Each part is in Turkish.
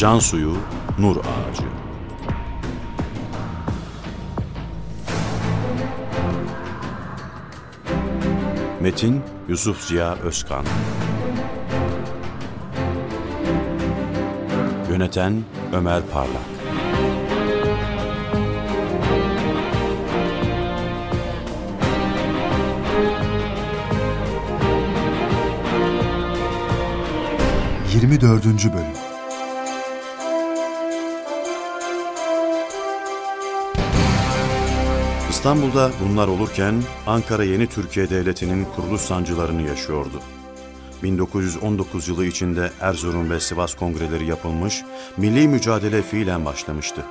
Can suyu, nur ağacı. Metin Yusuf Ziya Özkan. Yöneten Ömer Parlak. Yirmi dördüncü Bölüm İstanbul'da bunlar olurken Ankara Yeni Türkiye Devleti'nin kuruluş sancılarını yaşıyordu. 1919 yılı içinde Erzurum ve Sivas kongreleri yapılmış, milli mücadele fiilen başlamıştı.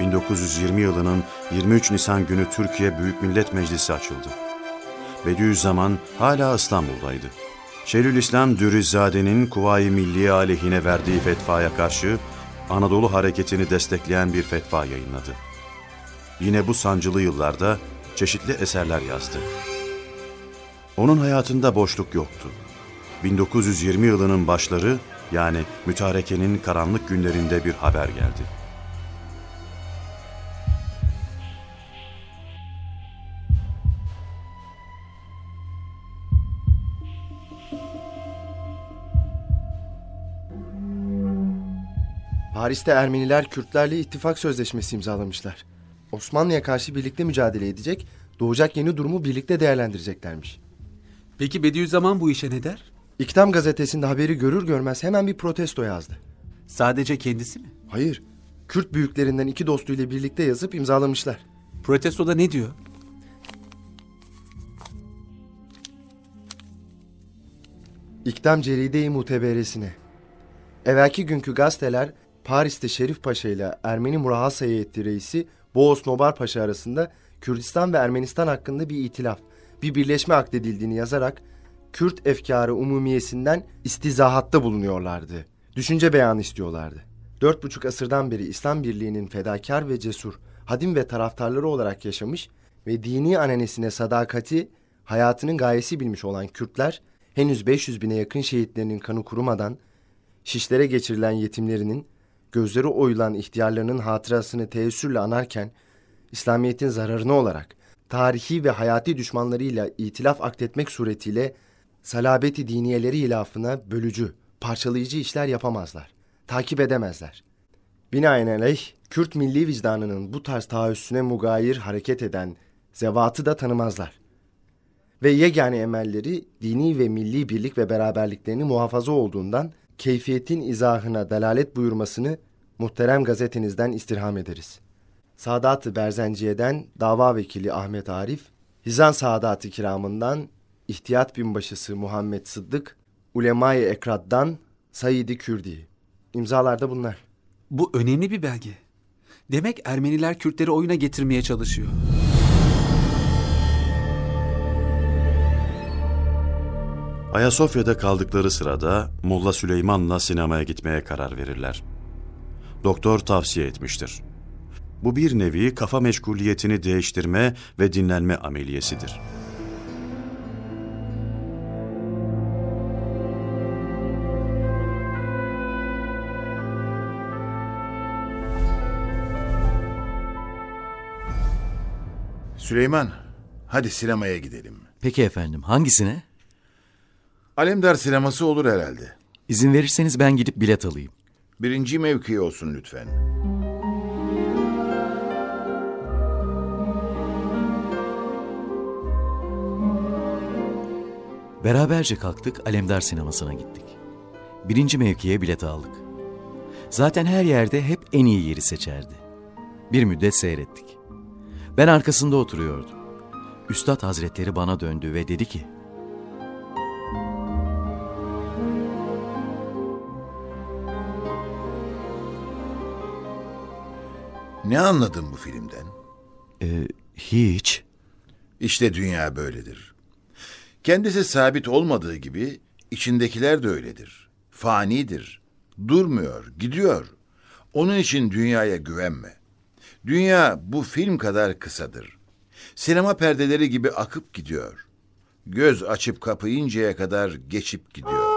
1920 yılının 23 Nisan günü Türkiye Büyük Millet Meclisi açıldı. Bediüzzaman hala İstanbul'daydı. Şeyhülislam Dürüzzade'nin Kuvayi Milliye aleyhine verdiği fetvaya karşı Anadolu hareketini destekleyen bir fetva yayınladı. Yine bu sancılı yıllarda çeşitli eserler yazdı. Onun hayatında boşluk yoktu. 1920 yılının başları yani mütarekenin karanlık günlerinde bir haber geldi. Paris'te Ermeniler Kürtlerle ittifak sözleşmesi imzalamışlar. Osmanlı'ya karşı birlikte mücadele edecek, doğacak yeni durumu birlikte değerlendireceklermiş. Peki Bediüzzaman bu işe ne der? İktam gazetesinde haberi görür görmez hemen bir protesto yazdı. Sadece kendisi mi? Hayır, Kürt büyüklerinden iki dostuyla birlikte yazıp imzalamışlar. Protestoda ne diyor? İktam Ceride-i Muteberesine. Evvelki günkü gazeteler Paris'te Şerif Paşa ile Ermeni Murahas Heyeti reisi Boğaz Nobar Paşa arasında Kürdistan ve Ermenistan hakkında bir itilaf, bir birleşme akdedildiğini yazarak Kürt efkarı umumiyesinden istizahatta bulunuyorlardı. Düşünce beyanı istiyorlardı. Dört buçuk asırdan beri İslam Birliği'nin fedakar ve cesur, hadim ve taraftarları olarak yaşamış ve dini ananesine sadakati hayatının gayesi bilmiş olan Kürtler, henüz 500 bine yakın şehitlerinin kanı kurumadan, şişlere geçirilen yetimlerinin, gözleri oyulan ihtiyarlarının hatırasını teessürle anarken, İslamiyet'in zararını olarak, tarihi ve hayati düşmanlarıyla itilaf aktetmek suretiyle salabeti diniyeleri ilafına bölücü, parçalayıcı işler yapamazlar. Takip edemezler. Binaenaleyh, Kürt milli vicdanının bu tarz taahhüsüne mugayir hareket eden zevatı da tanımazlar. Ve yegane emelleri dini ve milli birlik ve beraberliklerini muhafaza olduğundan keyfiyetin izahına delalet buyurmasını muhterem gazetenizden istirham ederiz. Sadat-ı Berzenciye'den dava vekili Ahmet Arif, Hizan Sadat-ı Kiramından İhtiyat Binbaşısı Muhammed Sıddık, Ulema-i Ekrad'dan Said-i Kürdi. İmzalar da bunlar. Bu önemli bir belge. Demek Ermeniler Kürtleri oyuna getirmeye çalışıyor. Ayasofya'da kaldıkları sırada Molla Süleyman'la sinemaya gitmeye karar verirler. Doktor tavsiye etmiştir. Bu bir nevi kafa meşguliyetini değiştirme ve dinlenme ameliyesidir. Süleyman, hadi sinemaya gidelim. Peki efendim, hangisine? Alemdar sineması olur herhalde. İzin verirseniz ben gidip bilet alayım. Birinci mevki olsun lütfen. Beraberce kalktık, Alemdar sinemasına gittik. Birinci mevkiye bilet aldık. Zaten her yerde hep en iyi yeri seçerdi. Bir müddet seyrettik. Ben arkasında oturuyordum. Üstad Hazretleri bana döndü ve dedi ki... Ne anladın bu filmden? "E, hiç. İşte dünya böyledir. Kendisi sabit olmadığı gibi içindekiler de öyledir. Fanidir. Durmuyor, gidiyor. Onun için dünyaya güvenme. Dünya bu film kadar kısadır. Sinema perdeleri gibi akıp gidiyor. Göz açıp kapayıncaya kadar geçip gidiyor.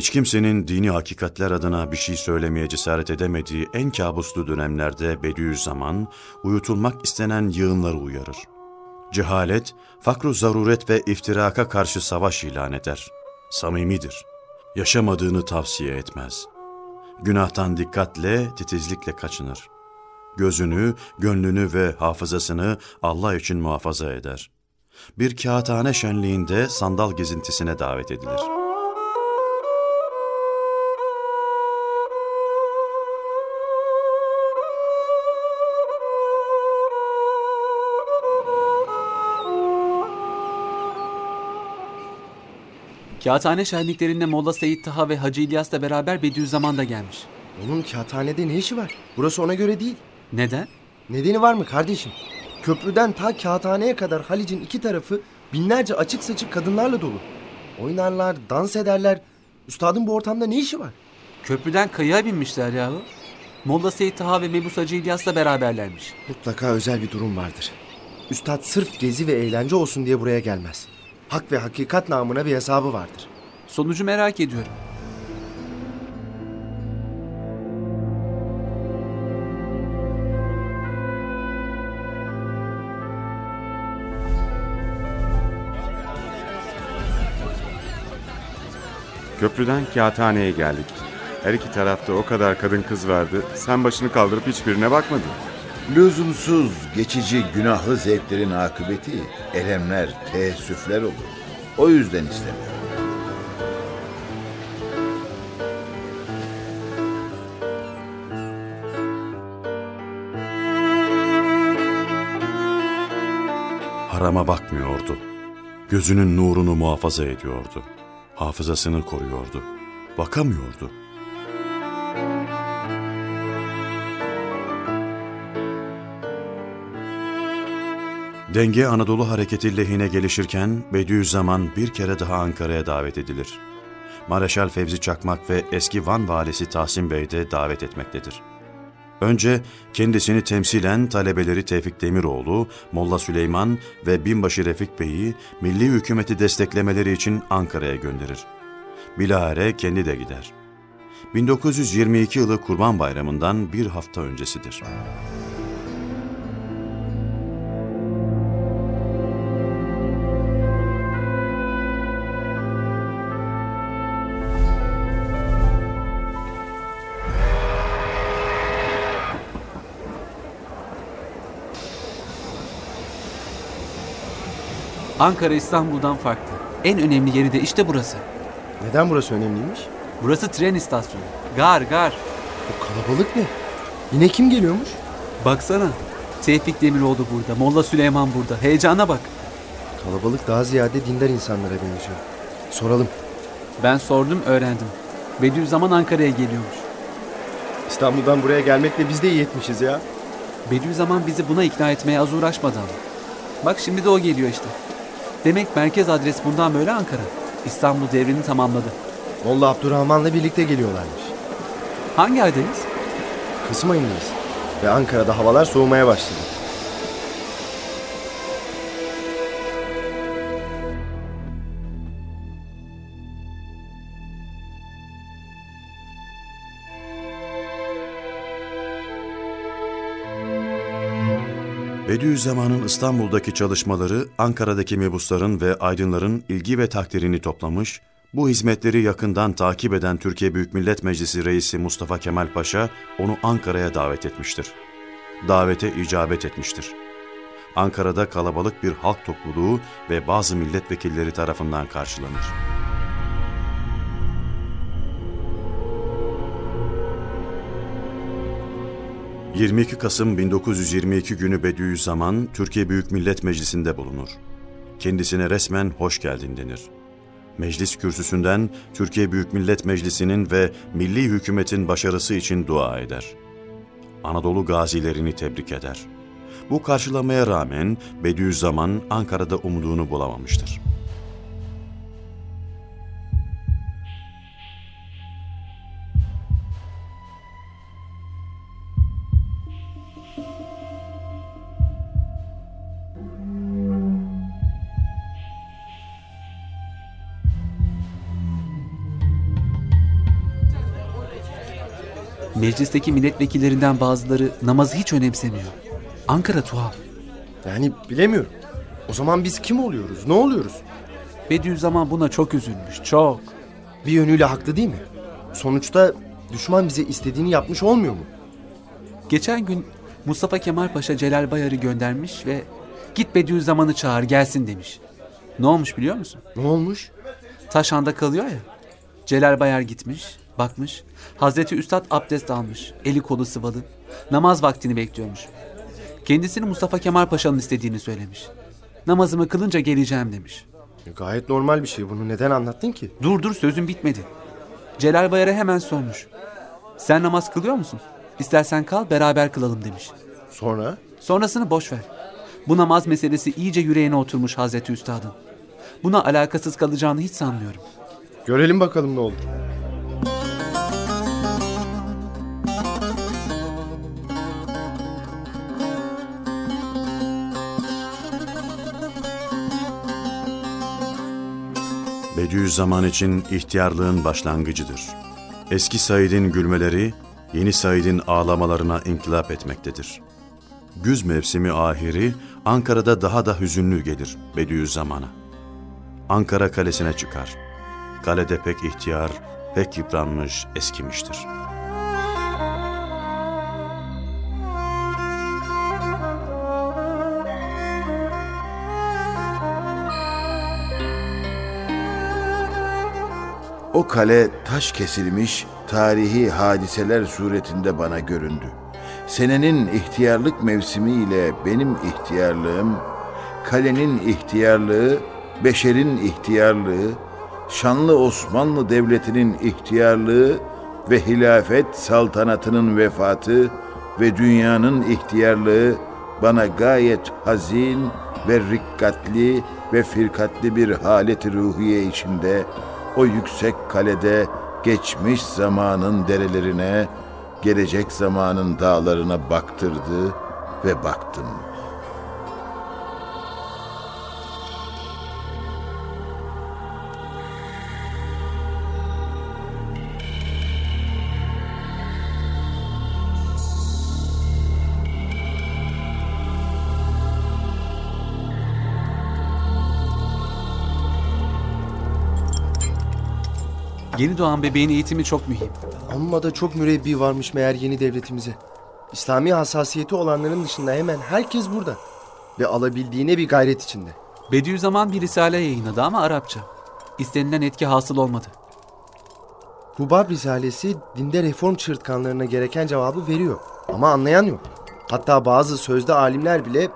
Hiç kimsenin dini hakikatler adına bir şey söylemeye cesaret edemediği en kabuslu dönemlerde Bediüzzaman, uyutulmak istenen yığınları uyarır. Cehalet, fakru zaruret ve iftiraka karşı savaş ilan eder. Samimidir. Yaşamadığını tavsiye etmez. Günahtan dikkatle, titizlikle kaçınır. Gözünü, gönlünü ve hafızasını Allah için muhafaza eder. Bir kağıthane şenliğinde sandal gezintisine davet edilir. Kağıthane şenliklerinde Molla Seyit Taha ve Hacı İlyas'la beraber Bediüzzaman da gelmiş. Onun kağıthanede ne işi var? Burası ona göre değil. Neden? Nedeni var mı kardeşim? Köprüden ta kağıthaneye kadar Halic'in iki tarafı binlerce açık saçık kadınlarla dolu. Oynarlar, dans ederler. Üstadın bu ortamda ne işi var? Köprüden kayaya binmişler yahu. Molla Seyit Taha ve Mebus Hacı İlyas'la beraberlermiş. Mutlaka özel bir durum vardır. Üstad sırf gezi ve eğlence olsun diye buraya gelmez. Hak ve hakikat namına bir hesabı vardır. Sonucu merak ediyorum. Köprüden kağıthaneye geldik. Her iki tarafta o kadar kadın kız vardı. Sen başını kaldırıp hiçbirine bakmadın. Lüzumsuz, geçici, günahlı zevklerin akıbeti elemler, teessüfler olur. O yüzden istemiyorum. Harama bakmıyordu. Gözünün nurunu muhafaza ediyordu. Hafızasını koruyordu. Bakamıyordu. Denge Anadolu hareketi lehine gelişirken Bediüzzaman bir kere daha Ankara'ya davet edilir. Mareşal Fevzi Çakmak ve eski Van valisi Tahsin Bey de davet etmektedir. Önce kendisini temsilen talebeleri Tevfik Demiroğlu, Molla Süleyman ve Binbaşı Refik Bey'i milli hükümeti desteklemeleri için Ankara'ya gönderir. Bilahare kendi de gider. 1922 yılı Kurban Bayramı'ndan bir hafta öncesidir. Ankara İstanbul'dan farklı. En önemli yeri de işte burası. Neden burası önemliymiş? Burası tren istasyonu. Gar gar. Bu kalabalık ne? Yine kim geliyormuş? Baksana. Tevfik Demiroğlu burada. Molla Süleyman burada. Heyecana bak. Kalabalık daha ziyade dindar insanlara benziyor. Soralım. Ben sordum öğrendim. Bediüzzaman Ankara'ya geliyormuş. İstanbul'dan buraya gelmekle biz de iyi etmişiz ya. Bediüzzaman bizi buna ikna etmeye az uğraşmadı ama. Bak şimdi de o geliyor işte. Demek merkez adres bundan böyle Ankara. İstanbul devrini tamamladı. Molla Abdurrahman'la birlikte geliyorlarmış. Hangi aydayız? Kasım ayındayız. Ve Ankara'da havalar soğumaya başladı. Bediüzzaman'ın İstanbul'daki çalışmaları Ankara'daki mebusların ve aydınların ilgi ve takdirini toplamış, bu hizmetleri yakından takip eden Türkiye Büyük Millet Meclisi Reisi Mustafa Kemal Paşa onu Ankara'ya davet etmiştir. Davete icabet etmiştir. Ankara'da kalabalık bir halk topluluğu ve bazı milletvekilleri tarafından karşılanır. ...22 Kasım 1922 günü Bediüzzaman... ...Türkiye Büyük Millet Meclisi'nde bulunur. Kendisine resmen hoş geldin denir. Meclis kürsüsünden Türkiye Büyük Millet Meclisi'nin ve milli hükümetin başarısı için dua eder. Anadolu gazilerini tebrik eder. Bu karşılamaya rağmen Bediüzzaman Ankara'da umduğunu bulamamıştır. Meclisteki milletvekillerinden bazıları namazı hiç önemsemiyor. Ankara tuhaf. Yani bilemiyorum. O zaman biz kim oluyoruz? Ne oluyoruz? Bediüzzaman buna çok üzülmüş, çok. Bir yönüyle haklı değil mi? Sonuçta düşman bize istediğini yapmış olmuyor mu? Geçen gün Mustafa Kemal Paşa Celal Bayar'ı göndermiş ve git Bediüzzaman'ı çağır gelsin demiş. Ne olmuş biliyor musun? Ne olmuş? Taşhan'da kalıyor ya. Celal Bayar gitmiş, bakmış. Hazreti Üstad abdest almış, eli kolu sıvalı. Namaz vaktini bekliyormuş. Kendisini Mustafa Kemal Paşa'nın istediğini söylemiş. Namazımı kılınca geleceğim demiş. E, Gayet normal bir şey. Bunu neden anlattın ki? Dur dur sözüm bitmedi. Celal Bayar'a hemen sormuş. Sen namaz kılıyor musun? İstersen kal beraber kılalım demiş. Sonra? Sonrasını boş ver. Bu namaz meselesi iyice yüreğine oturmuş Hazreti Üstad'ın. Buna alakasız kalacağını hiç sanmıyorum. Görelim bakalım ne olur. Bediüzzaman için ihtiyarlığın başlangıcıdır. Eski Said'in gülmeleri, yeni Said'in ağlamalarına inkılap etmektedir. Güz mevsimi ahiri Ankara'da daha da hüzünlü gelir Bediüzzaman'a. Ankara kalesine çıkar. Kalede pek ihtiyar, pek yıpranmış, eskimiştir. O kale taş kesilmiş tarihi hadiseler suretinde bana göründü. Senenin ihtiyarlık mevsimi ile benim ihtiyarlığım, kalenin ihtiyarlığı, beşerin ihtiyarlığı, şanlı Osmanlı Devleti'nin ihtiyarlığı ve hilafet saltanatının vefatı ve dünyanın ihtiyarlığı bana gayet hazin ve rikkatli ve firkatli bir halet ruhiye içinde o yüksek kalede geçmiş zamanın derelerine, gelecek zamanın dağlarına baktırdı ve baktım. Yeni doğan bebeğin eğitimi çok mühim. Amma da çok mürebbi varmış meğer yeni devletimize. İslami hassasiyeti olanların dışında hemen herkes burada. Ve alabildiğine bir gayret içinde. Bediüzzaman bir risale yayınladı ama Arapça. İstenilen etki hasıl olmadı. Hubab Risalesi dinde reform çığırtkanlarına gereken cevabı veriyor. Ama anlayan yok. Hatta bazı sözde alimler bile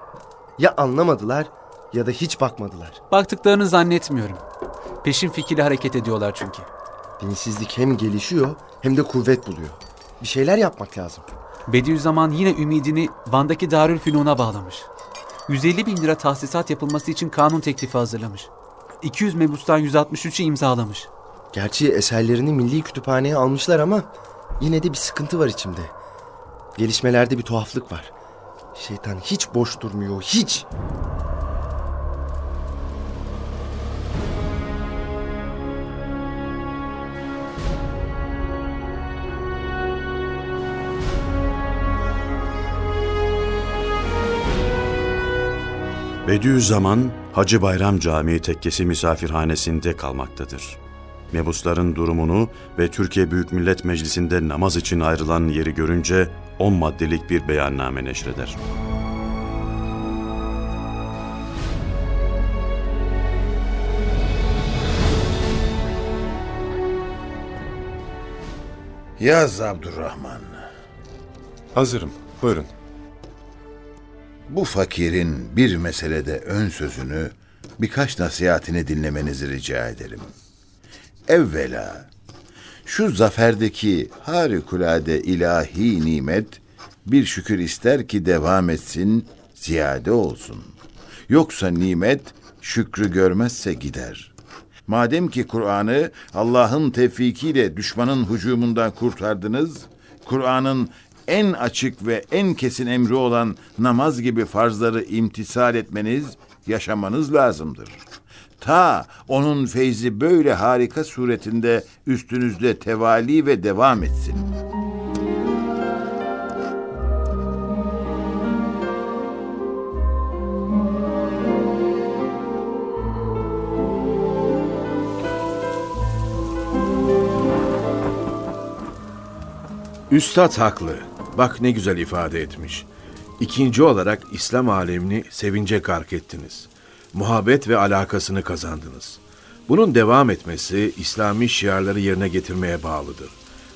ya anlamadılar ya da hiç bakmadılar. Baktıklarını zannetmiyorum. Peşin fikirli hareket ediyorlar çünkü. Dinsizlik hem gelişiyor hem de kuvvet buluyor. Bir şeyler yapmak lazım. Bediüzzaman yine ümidini Van'daki Darülfünun'a bağlamış. 150 bin lira tahsisat yapılması için kanun teklifi hazırlamış. 200 mebustan 163'ü imzalamış. Gerçi eserlerini milli kütüphaneye almışlar ama yine de bir sıkıntı var içimde. Gelişmelerde bir tuhaflık var. Şeytan hiç boş durmuyor, hiç. Bediüzzaman, Hacı Bayram Camii Tekkesi misafirhanesinde kalmaktadır. Mebusların durumunu ve Türkiye Büyük Millet Meclisi'nde namaz için ayrılan yeri görünce 10 maddelik bir beyanname neşreder. Yaz Abdurrahman. Hazırım. Buyurun. Bu fakirin bir meselede ön sözünü, birkaç nasihatini dinlemenizi rica ederim. Evvela, şu zaferdeki harikulade ilahi nimet bir şükür ister ki devam etsin, ziyade olsun. Yoksa nimet şükrü görmezse gider. Madem ki Kur'an'ı Allah'ın tevfikiyle düşmanın hücumundan kurtardınız, Kur'an'ın en açık ve en kesin emri olan namaz gibi farzları imtisal etmeniz, yaşamanız lazımdır. Ta onun feyzi böyle harika suretinde üstünüzde tevali ve devam etsin. Üstad haklı. Bak ne güzel ifade etmiş. İkinci olarak İslam alemini sevince gark ettiniz. Muhabbet ve alakasını kazandınız. Bunun devam etmesi İslami şiarları yerine getirmeye bağlıdır.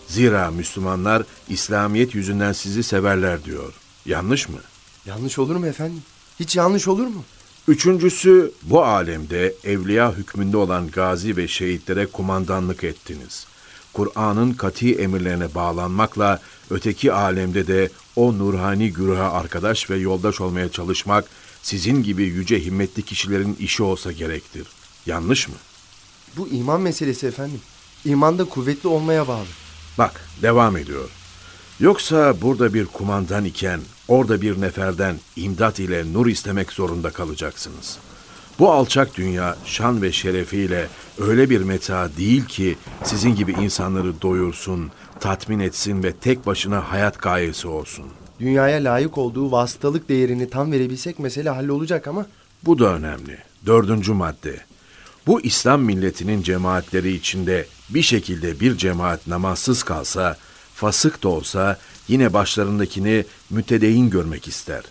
Zira Müslümanlar İslamiyet yüzünden sizi severler diyor. Yanlış mı? Yanlış olur mu efendim? Hiç yanlış olur mu? Üçüncüsü bu alemde evliya hükmünde olan gazi ve şehitlere kumandanlık ettiniz. Kur'an'ın kati emirlerine bağlanmakla öteki alemde de o nurhani güruha arkadaş ve yoldaş olmaya çalışmak sizin gibi yüce himmetli kişilerin işi olsa gerektir. Yanlış mı? Bu iman meselesi efendim. İmanda kuvvetli olmaya bağlı. Bak devam ediyor. Yoksa burada bir kumandan iken orada bir neferden imdat ile nur istemek zorunda kalacaksınız. Bu alçak dünya şan ve şerefiyle öyle bir meta değil ki sizin gibi insanları doyursun, tatmin etsin ve tek başına hayat gayesi olsun. Dünyaya layık olduğu vasıtalık değerini tam verebilsek mesele hallolacak ama Bu da önemli. Dördüncü madde. Bu İslam milletinin cemaatleri içinde bir şekilde bir cemaat namazsız kalsa, fasık da olsa yine başlarındakini mütedeyin görmek ister.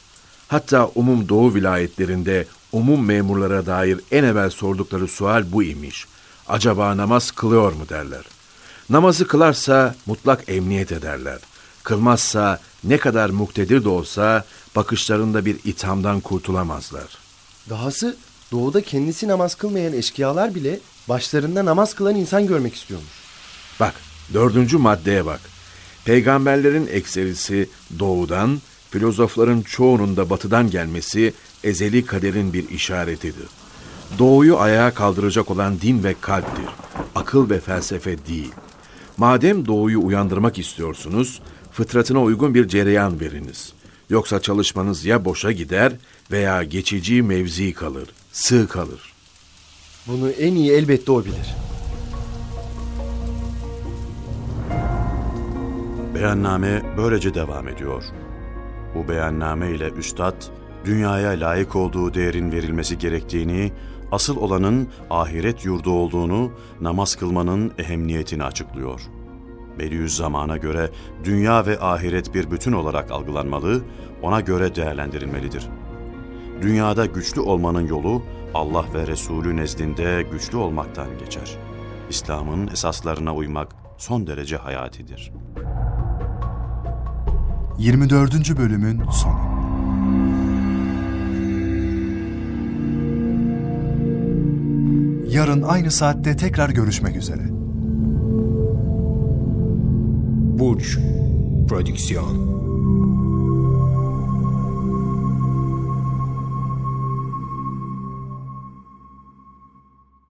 Hatta umum doğu vilayetlerinde umum memurlara dair en evvel sordukları sual bu imiş. Acaba namaz kılıyor mu derler. Namazı kılarsa mutlak emniyet ederler. Kılmazsa ne kadar muktedir de olsa bakışlarında bir ithamdan kurtulamazlar. dahası doğuda kendisi namaz kılmayan eşkıyalar bile başlarında namaz kılan insan görmek istiyormuş. Bak dördüncü maddeye bak. Peygamberlerin ekserisi doğudan, filozofların çoğunun da batıdan gelmesi ezeli kaderin bir işaretidir. Doğuyu ayağa kaldıracak olan din ve kalptir. Akıl ve felsefe değil. Madem doğuyu uyandırmak istiyorsunuz, fıtratına uygun bir cereyan veriniz. Yoksa çalışmanız ya boşa gider veya geçici mevzi kalır, sığ kalır. Bunu en iyi elbette o bilir. Beyanname böylece devam ediyor. Bu beyanname ile üstad, dünyaya layık olduğu değerin verilmesi gerektiğini, asıl olanın ahiret yurdu olduğunu, namaz kılmanın ehemmiyetini açıklıyor. Bediüzzaman'a göre dünya ve ahiret bir bütün olarak algılanmalı, ona göre değerlendirilmelidir. Dünyada güçlü olmanın yolu Allah ve Resulü nezdinde güçlü olmaktan geçer. İslam'ın esaslarına uymak son derece hayatidir. 24. bölümün sonu. Yarın aynı saatte tekrar görüşmek üzere. Burç Prodüksiyon